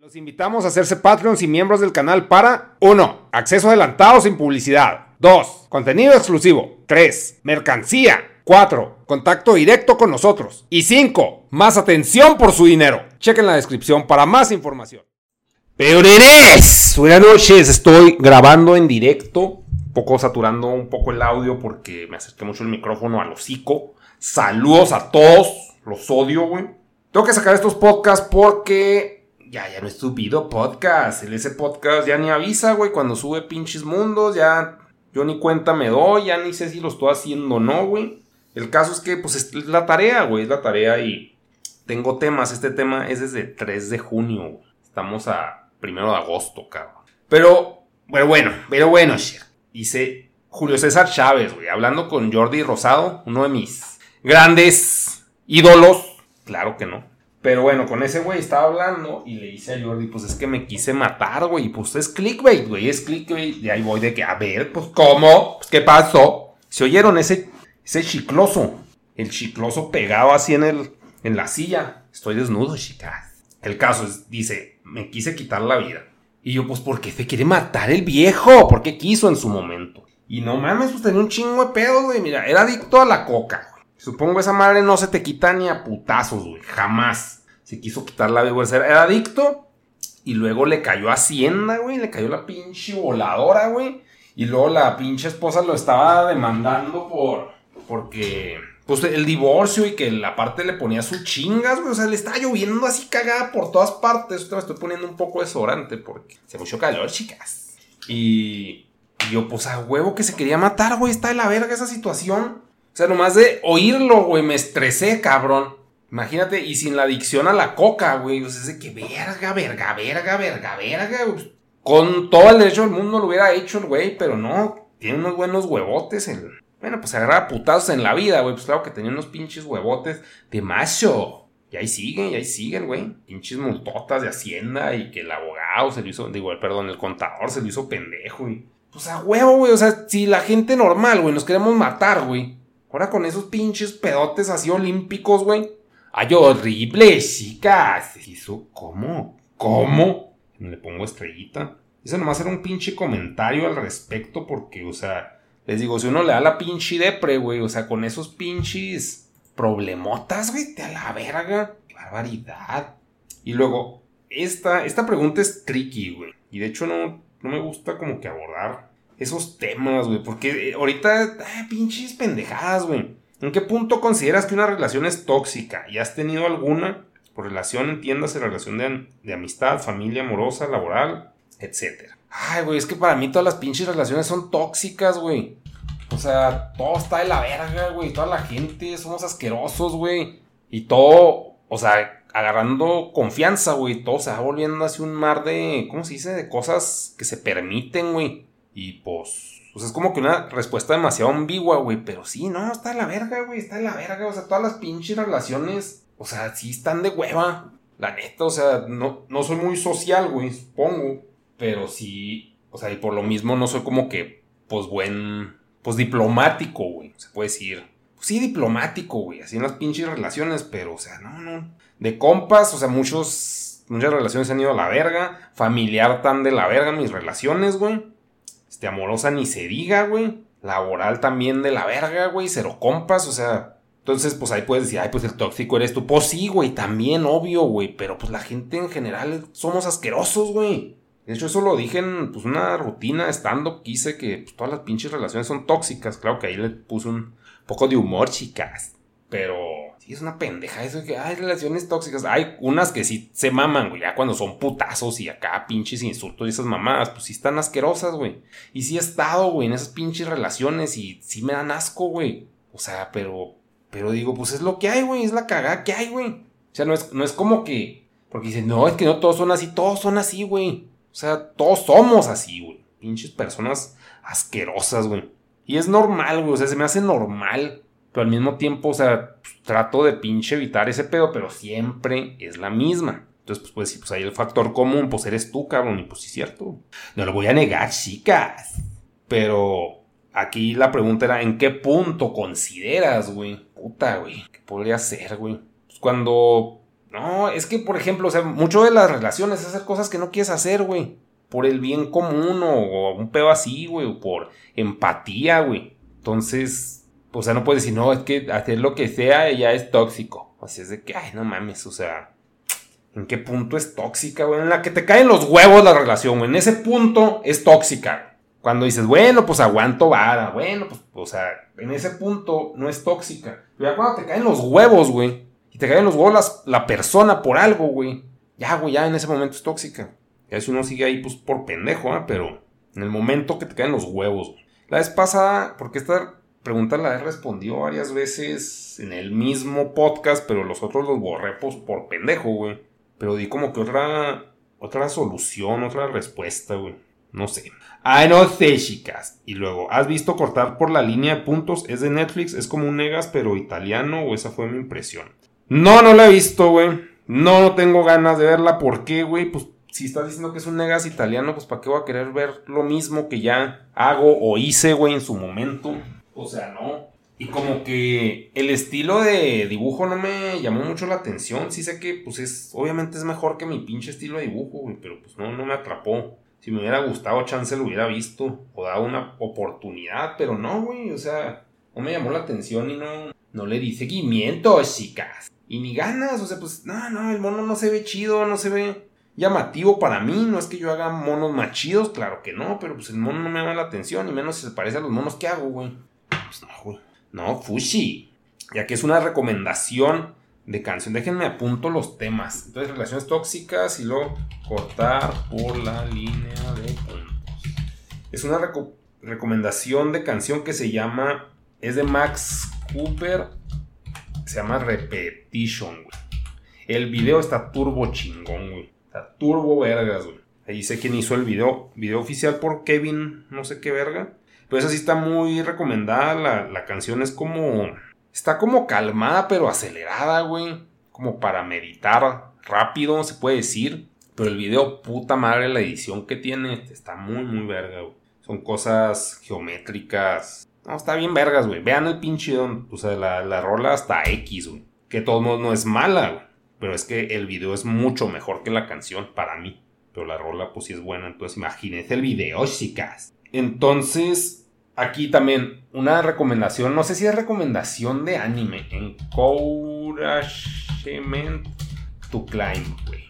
Los invitamos a hacerse Patreons y miembros del canal para 1. Acceso adelantado sin publicidad. 2. Contenido exclusivo. 3. Mercancía. 4. Contacto directo con nosotros. Y 5. Más atención por su dinero. Chequen la descripción para más información. Peoreres, buenas noches. Estoy grabando en directo. Un poco saturando un poco el audio porque me acerqué mucho el micrófono al hocico. Saludos a todos. Los odio, güey. Tengo que sacar estos podcasts porque ya, ya no es subido podcast. Ese podcast ya ni avisa, güey, cuando sube pinches mundos. Ya yo ni cuenta me doy. Ya ni sé si lo estoy haciendo o no, güey. El caso es que, pues, es la tarea, güey. Es la tarea y tengo temas. Este tema es desde 3 de junio. güey. Estamos a primero de agosto, cabrón. Pero, pero bueno, pero bueno, shit. Dice Julio César Chávez, güey. Hablando con Jordi Rosado, uno de mis grandes ídolos. Claro que no. Pero bueno, con ese güey estaba hablando y le dice a Jordi, pues es que me quise matar, güey. Pues es clickbait, güey, es clickbait. Y ahí voy de que, a ver, pues ¿cómo? Pues, ¿Qué pasó? ¿Se oyeron ese, ese chicloso? El chicloso pegado así en, el, en la silla. Estoy desnudo, chicas. El caso es, dice, me quise quitar la vida. Y yo, pues, ¿por qué se quiere matar el viejo? ¿Por qué quiso en su momento? Y no mames, pues tenía un chingo de pedos, güey. Mira, era adicto a la coca, güey. Supongo esa madre no se te quita ni a putazos, güey. Jamás. Se quiso quitar la güey. Era adicto. Y luego le cayó Hacienda, güey. Le cayó la pinche voladora, güey. Y luego la pinche esposa lo estaba demandando por. Porque. Pues el divorcio y que la parte le ponía sus chingas, güey. O sea, le estaba lloviendo así cagada por todas partes. Me estoy poniendo un poco desodorante porque hace mucho calor, chicas. Y. Y yo, pues a huevo que se quería matar, güey. Está de la verga esa situación. O sea, nomás de oírlo, güey, me estresé, cabrón. Imagínate, y sin la adicción a la coca, güey. O sea, es de que verga, verga, verga, verga, verga. güey. Con todo el derecho del mundo lo hubiera hecho el güey, pero no. Tiene unos buenos huevotes. El... Bueno, pues agarraba putazos en la vida, güey. Pues claro que tenía unos pinches huevotes de macho. Y ahí siguen, y ahí siguen, güey. Pinches multotas de Hacienda y que el abogado se lo hizo, digo, perdón, el contador se lo hizo pendejo, y Pues a huevo, güey. O sea, si la gente normal, güey, nos queremos matar, güey. Ahora con esos pinches pedotes así olímpicos, güey. Ay, horrible, chicas. ¿Eso cómo? ¿Cómo? Le pongo estrellita. Eso nomás era un pinche comentario al respecto porque, o sea, les digo, si uno le da la pinche depre, güey, o sea, con esos pinches problemotas, güey, te a la verga. Qué barbaridad. Y luego, esta, esta pregunta es tricky, güey. Y de hecho no, no me gusta como que abordar esos temas, güey. Porque ahorita, ah, pinches pendejadas, güey. ¿En qué punto consideras que una relación es tóxica? ¿Y has tenido alguna? Por relación, entiéndase, relación de, amistad, familia amorosa, laboral, etcétera. Ay, güey, es que para mí todas las pinches relaciones son tóxicas, güey. O sea, todo está de la verga, güey. Toda la gente somos asquerosos, güey. Y todo, o sea, agarrando confianza, güey. Todo se va volviendo así un mar de, ¿cómo se dice? De cosas que se permiten, güey. Y pues, pues es como que una respuesta demasiado ambigua, güey. Pero sí, no, está de la verga, güey. Está de la verga. O sea, todas las pinches relaciones, o sea, sí están de hueva. La neta, o sea, no, no soy muy social, güey, supongo. Pero sí, o sea, y por lo mismo no soy como que, pues buen, pues diplomático, güey. Se puede decir. sí diplomático, güey, así en las pinches relaciones, pero, o sea, no, no. De compas, o sea, muchos, muchas relaciones han ido a la verga. Familiar tan de la verga mis relaciones, güey. Este, amorosa ni se diga, güey. Laboral también de la verga, güey. Cero compas, o sea. Entonces, pues ahí puedes decir, ay, pues el tóxico eres tú. Pues sí, güey, también, obvio, güey. Pero pues la gente en general somos asquerosos, güey. De hecho, eso lo dije en pues, una rutina estando quise que pues, todas las pinches relaciones son tóxicas. Claro que ahí le puse un poco de humor, chicas. Pero sí es una pendeja eso que hay relaciones tóxicas. Hay unas que sí se maman, güey. Ya cuando son putazos y acá pinches insultos y esas mamadas, pues sí están asquerosas, güey. Y sí he estado, güey, en esas pinches relaciones y sí me dan asco, güey. O sea, pero. Pero digo, pues es lo que hay, güey. Es la cagada que hay, güey. O sea, no es, no es como que. Porque dicen, no, es que no todos son así. Todos son así, güey. O sea, todos somos así, güey. Pinches personas asquerosas, güey. Y es normal, güey. O sea, se me hace normal. Pero al mismo tiempo, o sea, trato de pinche evitar ese pedo, pero siempre es la misma. Entonces, pues, pues, pues ahí el factor común, pues eres tú, cabrón. Y pues sí, es cierto. No lo voy a negar, chicas. Pero aquí la pregunta era, ¿en qué punto consideras, güey? Puta, güey. ¿Qué podría ser, güey? Pues cuando no, es que, por ejemplo, o sea, mucho de las relaciones es hacer cosas que no quieres hacer, güey. Por el bien común o, un pedo así, güey. O por empatía, güey. Entonces, o sea, no puedes decir, no, es que hacer lo que sea ya es tóxico. O sea, es de que, ay, no mames, o sea. ¿En qué punto es tóxica, güey? En la que te caen los huevos la relación, güey. En ese punto es tóxica. Cuando dices, bueno, pues aguanto vara, bueno, pues, o sea, en ese punto no es tóxica. Pero ya cuando te caen los huevos, güey y te caen los huevos la persona por algo, güey. Ya, güey, ya en ese momento es tóxica. Ya si uno sigue ahí, pues por pendejo, ¿eh? Pero en el momento que te caen los huevos. La vez pasada, porque esta pregunta la he respondido varias veces en el mismo podcast, pero los otros los borré pues, por pendejo, güey. Pero di como que otra, otra solución, otra respuesta, güey. No sé. Ay, no sé, chicas. Y luego, ¿has visto cortar por la línea de puntos? Es de Netflix, es como un negas, pero italiano, o esa fue mi impresión. No, no la he visto, güey. No, no tengo ganas de verla. ¿Por qué, güey? Pues si estás diciendo que es un negas italiano, pues ¿para qué voy a querer ver lo mismo que ya hago o hice, güey, en su momento? O sea, no. Y como que el estilo de dibujo no me llamó mucho la atención. Sí sé que, pues es, obviamente es mejor que mi pinche estilo de dibujo, güey, pero pues no, no me atrapó. Si me hubiera gustado, chance lo hubiera visto o dado una oportunidad, pero no, güey, o sea, no me llamó la atención y no, no le di seguimiento, chicas y ni ganas, o sea, pues, no, no, el mono no se ve chido, no se ve llamativo para mí, no es que yo haga monos más chidos, claro que no, pero pues el mono no me llama la atención, y menos si se parece a los monos que hago, güey. Pues no, güey. No, Fushi. Ya que es una recomendación de canción, déjenme apunto los temas. Entonces, relaciones tóxicas y luego cortar por la línea de puntos. Es una recomendación de canción que se llama, es de Max Cooper se llama Repetition. El video está turbo chingón, güey. Está turbo vergas. Ahí sé quién hizo el video. Video oficial por Kevin, no sé qué verga. Pero esa sí está muy recomendada. La, la canción es como. Está como calmada, pero acelerada, güey. Como para meditar rápido, se puede decir. Pero el video, puta madre, la edición que tiene, está muy, muy verga, güey. Son cosas geométricas, no, está bien vergas, güey. Vean el pinche don. O sea, la, la rola hasta X, güey. Que todo modos no es mala, güey. Pero es que el video es mucho mejor que la canción para mí. Pero la rola, pues sí es buena. Entonces imagínense el video, chicas. Entonces, aquí también una recomendación. No sé si es recomendación de anime. Encouragement to Climb, güey.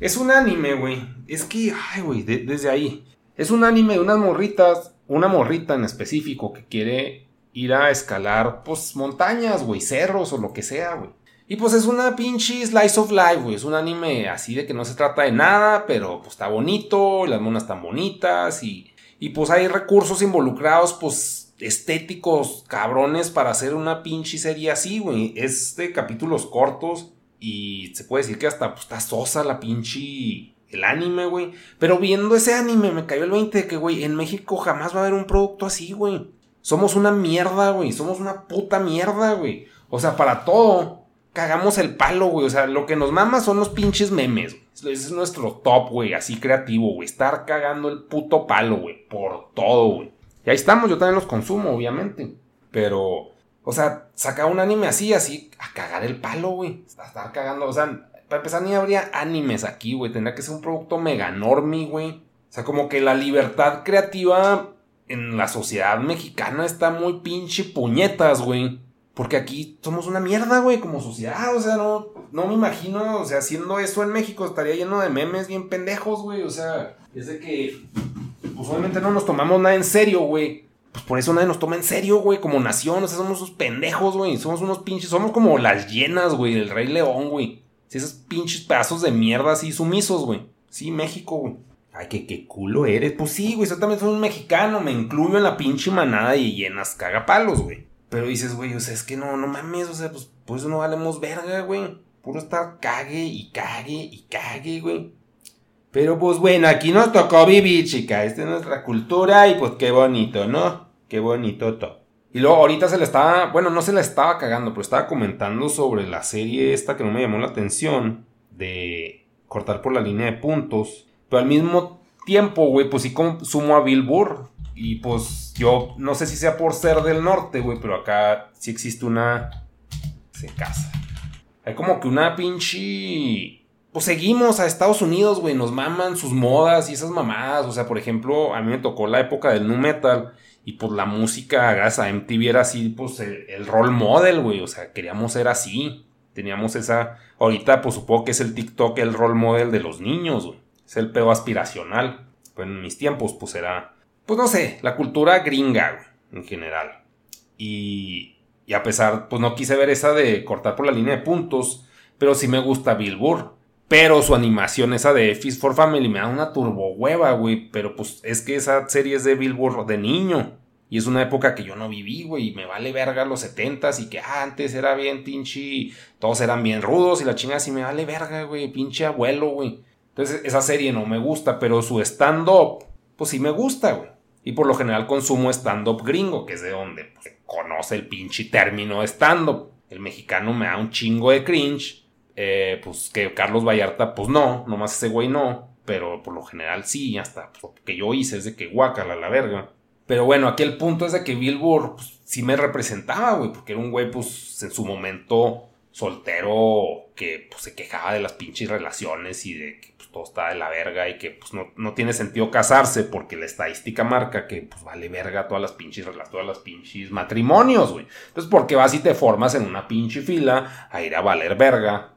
Es un anime, güey. Es que, ay, güey, desde ahí. Es un anime de unas morritas una morrita en específico que quiere ir a escalar, pues, montañas, güey, cerros o lo que sea, güey. Y pues es una pinche slice of life, güey. Es un anime así de que no se trata de nada, pero pues está bonito, las monas están bonitas y, y pues hay recursos involucrados, pues estéticos, cabrones, para hacer una pinche serie así, güey. Es de capítulos cortos y se puede decir que hasta pues, está sosa la pinche el anime, güey. Pero viendo ese anime me cayó el 20 de que, güey, en México jamás va a haber un producto así, güey. Somos una mierda, güey. Somos una puta mierda, güey. O sea, para todo, cagamos el palo, güey. O sea, lo que nos mama son los pinches memes. Ese es nuestro top, güey. Así creativo, güey. Estar cagando el puto palo, güey. Por todo, güey. Y ahí estamos, yo también los consumo, obviamente. Pero O sea, saca un anime así, así, a cagar el palo, güey. A estar cagando. O sea, para empezar, ni habría animes aquí, güey. Tendría que ser un producto mega enorme, güey. O sea, como que la libertad creativa en la sociedad mexicana está muy pinche puñetas, güey. Porque aquí somos una mierda, güey, como sociedad. O sea, no, no me imagino, o sea, haciendo eso en México estaría lleno de memes bien pendejos, güey. O sea, es de que, pues obviamente no nos tomamos nada en serio, güey. Pues por eso nadie nos toma en serio, güey, como nación. O sea, somos unos pendejos, güey. Somos unos pinches, somos como las llenas, güey, del Rey León, güey. Sí, esos pinches pedazos de mierda así sumisos, güey. Sí, México, güey. Ay, qué, qué culo eres. Pues sí, güey, yo también soy un mexicano. Me incluyo en la pinche manada de llenas cagapalos, güey. Pero dices, güey, o sea, es que no, no mames, o sea, pues por eso no valemos verga, güey. Puro estar cague y cague y cague, güey. Pero pues bueno, aquí nos tocó vivir, chica. Esta es nuestra cultura y pues qué bonito, ¿no? Qué bonito todo. Y luego ahorita se le estaba, bueno, no se le estaba cagando, pero estaba comentando sobre la serie esta que no me llamó la atención de cortar por la línea de puntos. Pero al mismo tiempo, güey, pues sí consumo a Billboard. Y pues yo no sé si sea por ser del norte, güey, pero acá sí existe una... Se casa. Hay como que una pinche pues seguimos a Estados Unidos, güey, nos maman sus modas y esas mamadas. O sea, por ejemplo, a mí me tocó la época del nu metal y pues la música, gracias a MTV era así, pues el, role model, güey. O sea, queríamos ser así. Teníamos esa. Ahorita, pues supongo que es el TikTok el role model de los niños, güey. Es el pedo aspiracional. Pues en mis tiempos, pues era. Pues no sé, la cultura gringa, en general. Y. Y a pesar, pues no quise ver esa de cortar por la línea de puntos, pero sí me gusta Billboard. Pero su animación, esa de Fist for Family, me da una turbo hueva, güey. Pero pues es que esa serie es de Billboard de niño. Y es una época que yo no viví, güey. Y me vale verga los setentas. Y que ah, antes era bien pinche. Todos eran bien rudos. Y la chinga así me vale verga, güey. Pinche abuelo, güey. Entonces esa serie no me gusta. Pero su stand-up, pues sí me gusta, güey. Y por lo general consumo stand-up gringo, que es de donde pues, conoce el pinche término stand-up. El mexicano me da un chingo de cringe eh, pues que Carlos Vallarta, pues no, nomás ese güey no, pero por lo general sí, hasta pues, lo que yo hice es de que guacala la verga. Pero bueno, aquí el punto es de que Billboard pues, sí me representaba, güey, porque era un güey, pues en su momento soltero que pues, se quejaba de las pinches relaciones y de que pues, todo está de la verga y que pues no, no, tiene sentido casarse porque la estadística marca que pues vale verga todas las pinches todas las pinches matrimonios, güey. Entonces, porque vas y te formas en una pinche fila a ir a valer verga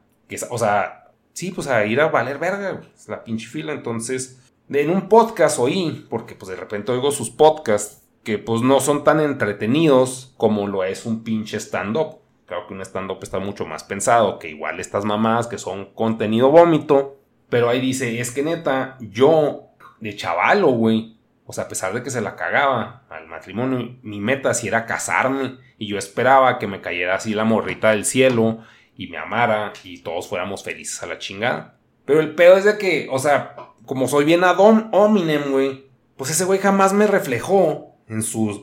o sea, sí, pues a ir a valer verga, la pinche fila. Entonces, en un podcast oí, porque pues de repente oigo sus podcasts, que pues no son tan entretenidos como lo es un pinche stand-up. Creo que un stand-up está mucho más pensado, que igual estas mamás que son contenido vómito. Pero ahí dice, es que neta, yo de chavalo, güey. O sea, a pesar de que se la cagaba al matrimonio, mi meta sí era casarme. Y yo esperaba que me cayera así la morrita del cielo y me amara y todos fuéramos felices a la chingada. Pero el pedo es de que, o sea, como soy bien Adam hominem, güey, pues ese güey jamás me reflejó en sus...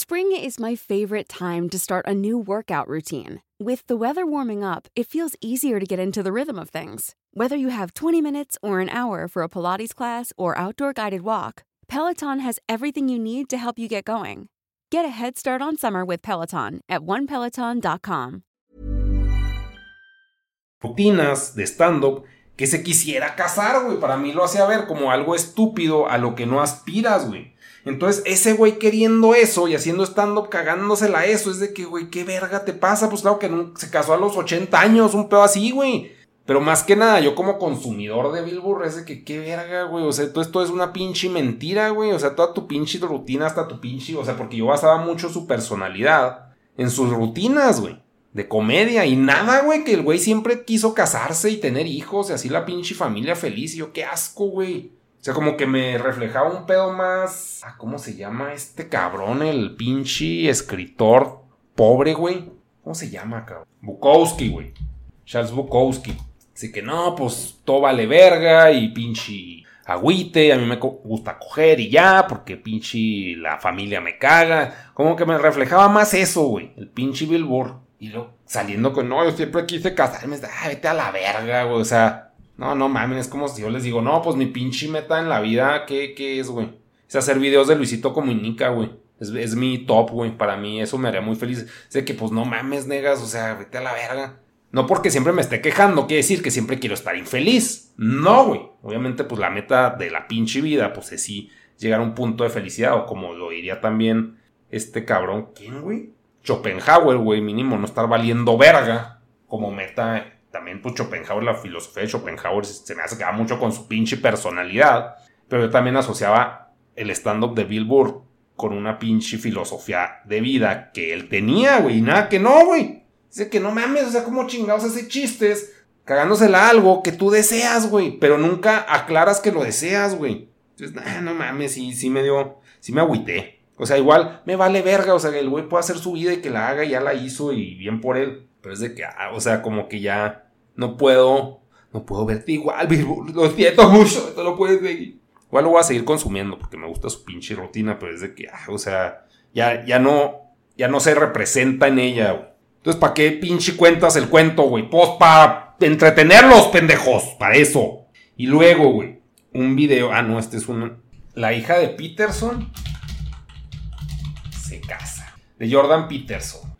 Spring is my favorite time to start a new workout routine. With the weather warming up, it feels easier to get into the rhythm of things. Whether you have 20 minutes or an hour for a Pilates class or outdoor guided walk, Peloton has everything you need to help you get going. Get a head start on summer with Peloton at onepeloton.com. Rutinas de stand-up que se quisiera casar, güey. Para mí lo hacía ver como algo estúpido a lo que no aspiras, güey. Entonces, ese güey queriendo eso y haciendo stand-up cagándosela eso, es de que, güey, ¿qué verga te pasa? Pues claro que se casó a los 80 años, un pedo así, güey. Pero más que nada, yo como consumidor de Billboard es de que qué verga, güey. O sea, todo esto es una pinche mentira, güey. O sea, toda tu pinche rutina hasta tu pinche. O sea, porque yo basaba mucho su personalidad en sus rutinas, güey. De comedia y nada, güey. Que el güey siempre quiso casarse y tener hijos y así la pinche familia feliz. Yo, qué asco, güey. Sea, como que me reflejaba un pedo más. Ah, ¿Cómo se llama este cabrón? El pinche escritor pobre, güey. ¿Cómo se llama, cabrón? Bukowski, güey. Charles Bukowski. Así que no, pues todo vale verga y pinche agüite, a mí me gusta coger y ya, porque pinche la familia me caga. Como que me reflejaba más eso, güey, el pinche Billboard. Y luego saliendo con, no, yo siempre quise casarme, ah, vete a la verga, güey, o sea, no, no mames, es como si yo les digo, no, pues mi pinche meta en la vida, ¿qué, qué es, güey? Es hacer videos de Luisito Comunica, güey. Es, es mi top, güey, para mí eso me haría muy feliz. Sé que, pues no mames, negas, o sea, vete a la verga. No porque siempre me esté quejando, quiere decir que siempre quiero estar infeliz. No, güey. Obviamente, pues la meta de la pinche vida, pues es sí llegar a un punto de felicidad, o como lo diría también este cabrón. ¿Quién, güey? Schopenhauer, güey, mínimo no estar valiendo verga como meta. También, pues Schopenhauer, la filosofía de Schopenhauer se me va mucho con su pinche personalidad. Pero yo también asociaba el stand-up de Bill Burr con una pinche filosofía de vida que él tenía, güey. Y nada que no, güey. Dice que no mames, o sea, como chingados hace chistes, cagándosela algo que tú deseas, güey, pero nunca aclaras que lo deseas, güey. Entonces, no mames, sí, sí me dio, sí me agüité. O sea, igual me vale verga, o sea, que el güey puede hacer su vida y que la haga y ya la hizo y bien por él. Pero es de que, ah, o sea, como que ya no puedo, no puedo verte igual, lo siento mucho, esto lo puedes seguir. Igual lo voy a seguir consumiendo porque me gusta su pinche rutina, pero es de que, ah, o sea, ya, ya no, ya no se representa en ella, güey. Entonces, ¿para qué pinche cuentas el cuento, güey? Pues para entretenerlos, pendejos. Para eso. Y luego, güey, un video. Ah, no, este es un. La hija de Peterson se casa. De Jordan Peterson.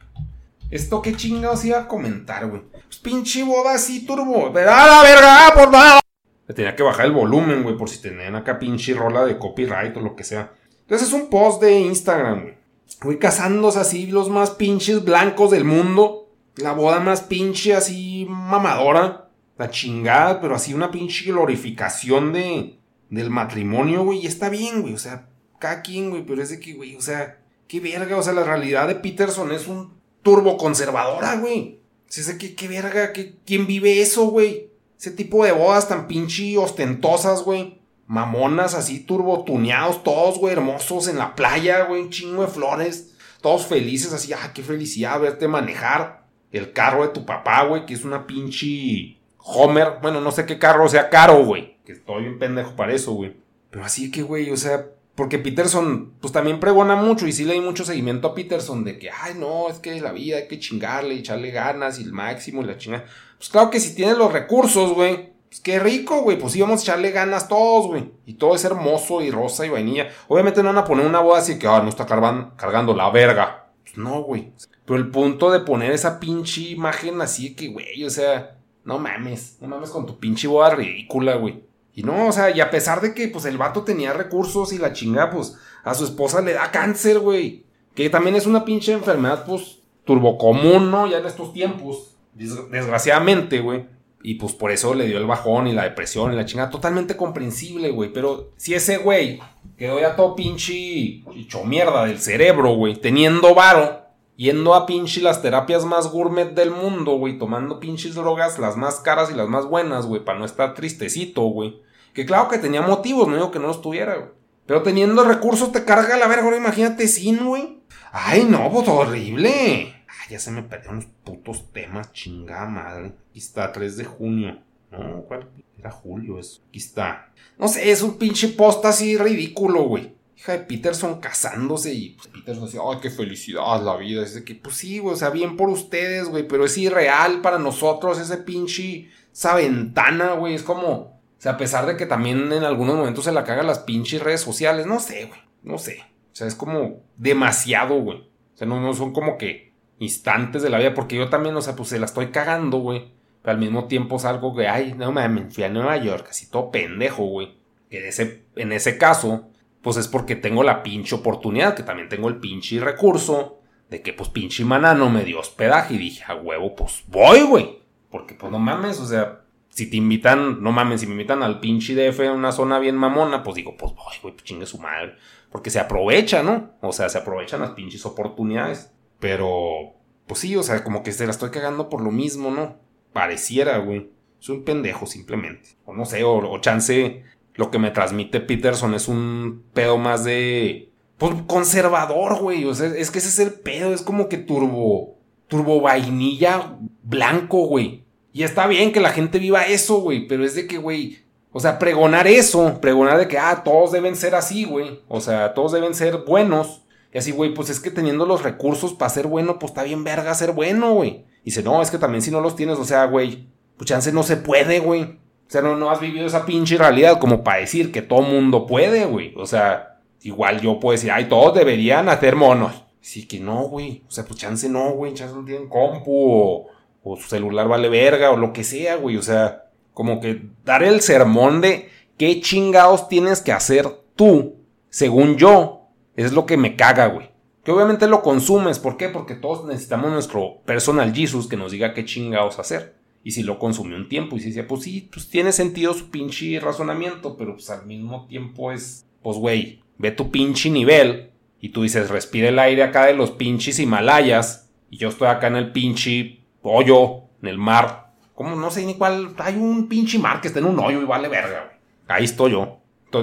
¿Esto qué chingados iba a comentar, güey? Pues pinche boda así, turbo. ¡Pero a la verga! Ah, ¡Por nada! Le tenía que bajar el volumen, güey, por si tenían acá pinche rola de copyright o lo que sea. Entonces es un post de Instagram, güey. Fui casándose así los más pinches blancos del mundo. La boda más pinche así mamadora. La chingada, pero así una pinche glorificación de, del matrimonio, güey. Y está bien, güey. O sea, cada quien, güey. Pero es de que, güey, o sea, qué verga. O sea, la realidad de Peterson es un turbo conservadora, güey. O sea, qué, qué verga. ¿Quién vive eso, güey? Ese tipo de bodas tan pinche ostentosas, güey mamonas así turbotuneados, todos, güey, hermosos en la playa, güey, un chingo de flores, todos felices, así, ah, qué felicidad verte manejar el carro de tu papá, güey, que es una pinche Homer, bueno, no sé qué carro sea caro, güey, que estoy bien pendejo para eso, güey. Pero así que, güey, o sea, porque Peterson, pues también pregona mucho y sí le di mucho seguimiento a Peterson de que, ay, no, es que la vida hay que chingarle y echarle ganas y el máximo y la chingada. Pues claro que si tienes los recursos, güey, pues qué rico, güey. Pues íbamos a echarle ganas todos, güey. Y todo es hermoso y rosa y vainilla. Obviamente no van a poner una boda así que, ah, no está cargando la verga. Pues no, güey. Pero el punto de poner esa pinche imagen así que, güey, o sea, no mames. No mames con tu pinche boda ridícula, güey. Y no, o sea, y a pesar de que, pues, el vato tenía recursos y la chinga, pues, a su esposa le da cáncer, güey. Que también es una pinche enfermedad, pues, turbocomún, ¿no? Ya en estos tiempos. Desgraciadamente, güey. Y pues por eso le dio el bajón y la depresión y la chingada. Totalmente comprensible, güey. Pero si ese güey quedó ya todo pinche hecho mierda del cerebro, güey. Teniendo varo. Yendo a pinche las terapias más gourmet del mundo, güey. Tomando pinches drogas, las más caras y las más buenas, güey. Para no estar tristecito, güey. Que claro que tenía motivos, no digo que no los tuviera, güey. Pero teniendo recursos te carga la verga, imagínate sin, güey. Ay, no, pues horrible ya se me perdieron los putos temas, chingada madre. Aquí está, 3 de junio. No, ¿cuál? Era julio eso. Aquí está. No sé, es un pinche post así ridículo, güey. Hija de Peterson casándose y pues Peterson decía, ay, qué felicidad la vida. De que, pues sí, güey, o sea, bien por ustedes, güey, pero es irreal para nosotros ese pinche, esa ventana, güey. Es como, o sea, a pesar de que también en algunos momentos se la cagan las pinches redes sociales, no sé, güey, no sé. O sea, es como demasiado, güey. O sea, no, no son como que instantes de la vida, porque yo también, o sea, pues se la estoy cagando, güey. Pero al mismo tiempo es algo que, ay, no mames, fui a Nueva York, así todo pendejo, güey. Que en ese, en ese caso, pues es porque tengo la pinche oportunidad, que también tengo el pinche recurso de que, pues, pinche manano me dio hospedaje y dije, a huevo, pues voy, güey. Porque, pues, no mames, o sea, si te invitan, no mames, si me invitan al pinche DF en una zona bien mamona, pues digo, pues voy, güey, pues chingue su madre. Porque se aprovecha, ¿no? O sea, se aprovechan las pinches oportunidades. Pero, pues sí, o sea, como que se la estoy cagando por lo mismo, ¿no? Pareciera, güey. Soy un pendejo simplemente. O no sé, o, chance lo que me transmite Peterson es un pedo más de. Pues conservador, güey. O sea, es que ese es el pedo. Es como que turbo. Turbo vainilla blanco, güey. Y está bien que la gente viva eso, güey. Pero es de que, güey. O sea, pregonar eso. Pregonar de que, ah, todos deben ser así, güey. O sea, todos deben ser buenos. Y así, güey, pues es que teniendo los recursos para ser bueno, pues está bien verga ser bueno, güey. Y dice, no, es que también si no los tienes, o sea, güey, pues chance no se puede, güey. O sea, no, no has vivido esa pinche realidad como para decir que todo mundo puede, güey. O sea, igual yo puedo decir, ay, todos deberían hacer monos. Sí que no, güey. O sea, pues chance no, güey. Chance no tienen compu o, o su celular vale verga o lo que sea, güey. O sea, como que dar el sermón de qué chingados tienes que hacer tú, según yo, es lo que me caga, güey. Que obviamente lo consumes. ¿Por qué? Porque todos necesitamos nuestro personal Jesus que nos diga qué chingados hacer. Y si lo consumió un tiempo y si decía, pues sí, pues tiene sentido su pinche razonamiento, pero pues al mismo tiempo es, pues güey, ve tu pinche nivel y tú dices, respira el aire acá de los pinches Himalayas y yo estoy acá en el pinche hoyo, en el mar. ¿Cómo? No sé ni cuál. Hay un pinche mar que está en un hoyo y vale verga, güey. Ahí estoy yo.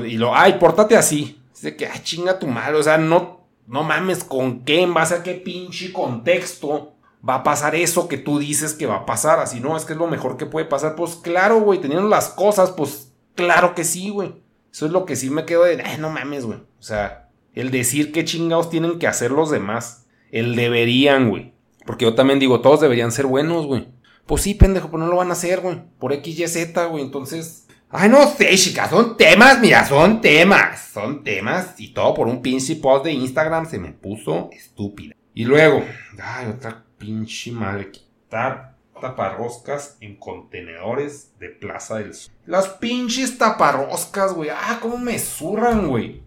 y lo, ay, pórtate así. Dice que, ay, chinga tu madre. O sea, no, no mames, ¿con qué? ¿En base a qué pinche contexto? va a pasar eso que tú dices que va a pasar. Así no, es que es lo mejor que puede pasar. Pues claro, güey, teniendo las cosas, pues claro que sí, güey. Eso es lo que sí me quedo de, no mames, güey. O sea, el decir qué chingados tienen que hacer los demás. El deberían, güey. Porque yo también digo, todos deberían ser buenos, güey. Pues sí, pendejo, pues no lo van a hacer, güey. Por X, Y, Z, güey. Entonces. Ay, no sé, chicas, son temas, mira, son temas. Son temas. Y todo por un pinche post de Instagram se me puso estúpida. Y luego, ay, otra pinche madre. Quitar taparroscas en contenedores de Plaza del Sol. Las pinches taparroscas, güey. Ah, cómo me zurran, güey.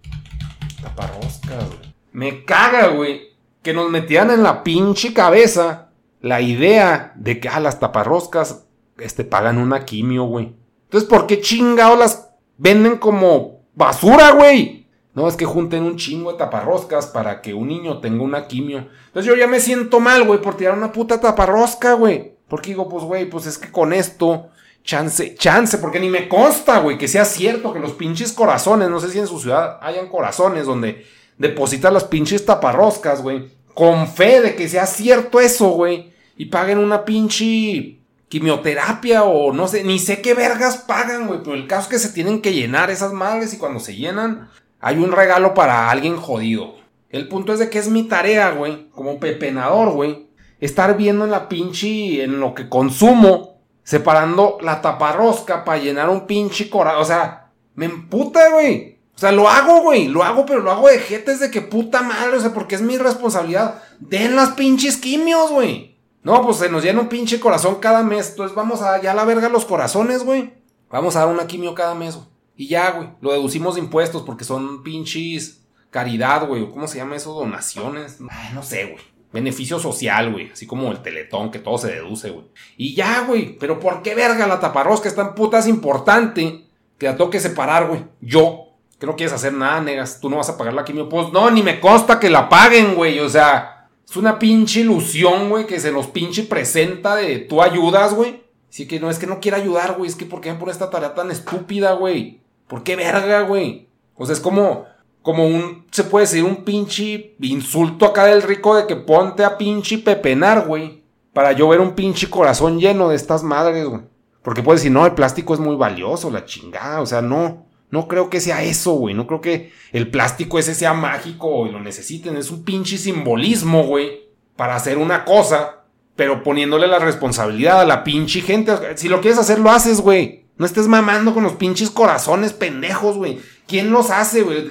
Taparroscas, güey. Me caga, güey. Que nos metían en la pinche cabeza la idea de que, ah, las taparroscas, este, pagan una quimio, güey. Entonces, ¿por qué chingados las venden como basura, güey? No, es que junten un chingo de taparroscas para que un niño tenga una quimio. Entonces yo ya me siento mal, güey, por tirar una puta taparrosca, güey. Porque digo, pues, güey, pues es que con esto, chance, chance, porque ni me consta, güey, que sea cierto que los pinches corazones, no sé si en su ciudad hayan corazones donde depositan las pinches taparroscas, güey. Con fe de que sea cierto eso, güey. Y paguen una pinche quimioterapia o no sé, ni sé qué vergas pagan, güey. Pero el caso es que se tienen que llenar esas madres y cuando se llenan, hay un regalo para alguien jodido. El punto es de que es mi tarea, güey, como pepenador, güey, estar viendo en la pinche, en lo que consumo, separando la taparrosca para llenar un pinche corazón. O sea, me emputa, güey. O sea, lo hago, güey, lo hago, pero lo hago de jetes de que puta madre, o sea, porque es mi responsabilidad. Den las pinches quimios, güey. No, pues se nos llena un pinche corazón cada mes. Entonces vamos a ya la verga los corazones, güey. Vamos a dar una quimio cada mes, güey. Y ya, güey, lo deducimos de impuestos porque son pinches caridad, güey, cómo se llama eso, donaciones. Ay, no sé, güey. Beneficio social, güey. Así como el teletón, que todo se deduce, güey. Y ya, güey. Pero ¿por qué verga la taparrosca es tan putas importante que la tengo que separar, güey? Yo. Que no quieres hacer nada, negas. Tú no vas a pagar la quimio. Pues no, ni me consta que la paguen, güey. O sea, es una pinche ilusión, güey, que se nos pinche presenta de tú ayudas, güey. Así que no es que no quiera ayudar, güey. Es que ¿por qué me pone esta tarea tan estúpida, güey? ¿Por qué verga, güey? O sea, es como, como un, se puede decir, un pinche insulto acá del rico de que ponte a pinche pepenar, güey. Para yo ver un pinche corazón lleno de estas madres, güey. Porque puedes decir, no, el plástico es muy valioso, la chingada. O sea, no, no creo que sea eso, güey. No creo que el plástico ese sea mágico y lo necesiten. Es un pinche simbolismo, güey. Para hacer una cosa, pero poniéndole la responsabilidad a la pinche gente. Si lo quieres hacer, lo haces, güey. No estés mamando con los pinches corazones pendejos, güey. ¿Quién los hace, güey?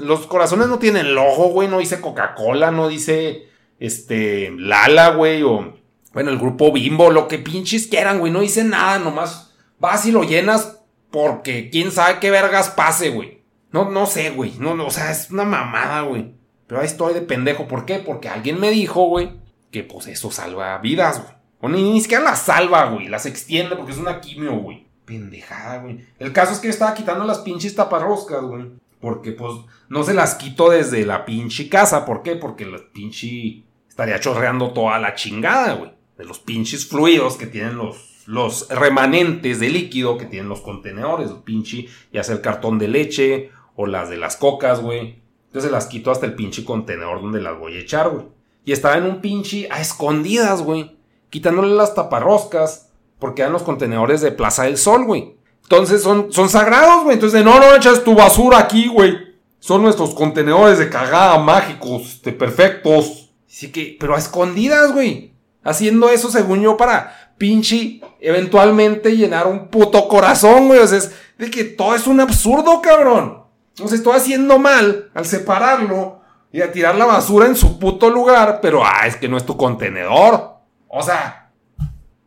Los corazones no tienen logo, güey. No dice Coca-Cola, no dice, este, Lala, güey. O, bueno, el grupo Bimbo, lo que pinches quieran, güey. No dice nada, nomás vas y lo llenas porque quién sabe qué vergas pase, güey. No, no sé, güey. No, o sea, es una mamada, güey. Pero ahí estoy de pendejo. ¿Por qué? Porque alguien me dijo, güey, que pues eso salva vidas, güey. O ni, ni siquiera las salva, güey. Las extiende porque es una quimio, güey pendejada, güey. El caso es que estaba quitando las pinches taparroscas, güey. Porque, pues, no se las quito desde la pinche casa. ¿Por qué? Porque la pinche estaría chorreando toda la chingada, güey. De los pinches fluidos que tienen los los remanentes de líquido que tienen los contenedores, pinche, ya sea el cartón de leche o las de las cocas, güey. Entonces las quito hasta el pinche contenedor donde las voy a echar, güey. Y estaba en un pinche a escondidas, güey. Quitándole las taparroscas porque eran los contenedores de Plaza del Sol, güey. Entonces son, son sagrados, güey. Entonces, no, no echas tu basura aquí, güey. Son nuestros contenedores de cagada mágicos, de perfectos. Así que, pero a escondidas, güey. Haciendo eso, según yo, para pinche eventualmente llenar un puto corazón, güey. O sea, es de que todo es un absurdo, cabrón. O sea, estoy haciendo mal al separarlo y a tirar la basura en su puto lugar, pero ah, es que no es tu contenedor. O sea,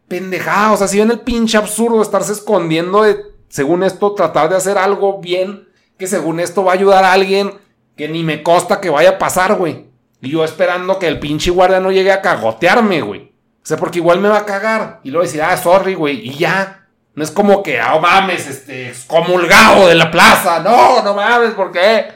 pendejada. O sea, si ven el pinche absurdo estarse escondiendo de, según esto, tratar de hacer algo bien, que según esto va a ayudar a alguien que ni me consta que vaya a pasar, güey. Y yo esperando que el pinche guardia no llegue a cagotearme, güey. O sea, porque igual me va a cagar. Y luego decir, ah, sorry, güey. Y ya. No es como que, ah, mames, este, excomulgado de la plaza. No, no mames, ¿por qué?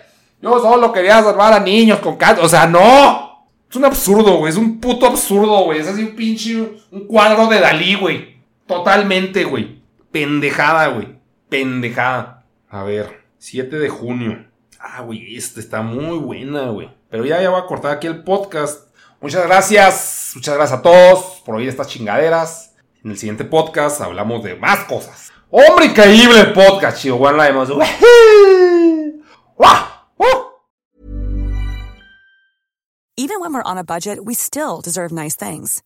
Yo solo quería salvar a niños con cáncer. O sea, no. Es un absurdo, güey. Es un puto absurdo, güey. Es así un pinche, un cuadro de Dalí, güey. Totalmente, güey. Pendejada, güey. Pendejada. A ver, 7 de junio. Ah, güey, esta está muy buena, güey. Pero ya, ya voy a cortar aquí el podcast. Muchas gracias. Muchas gracias a todos por oír estas chingaderas. En el siguiente podcast hablamos de más cosas. ¡Hombre, increíble podcast, chido! Hemos... Even when we're on a budget, we still deserve nice things.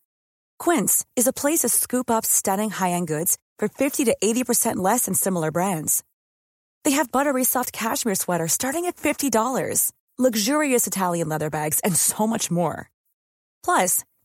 Quince is a place to scoop up stunning high-end goods for 50 to 80% less than similar brands. They have buttery soft cashmere sweaters starting at $50 luxurious Italian leather bags, and so much more. Plus,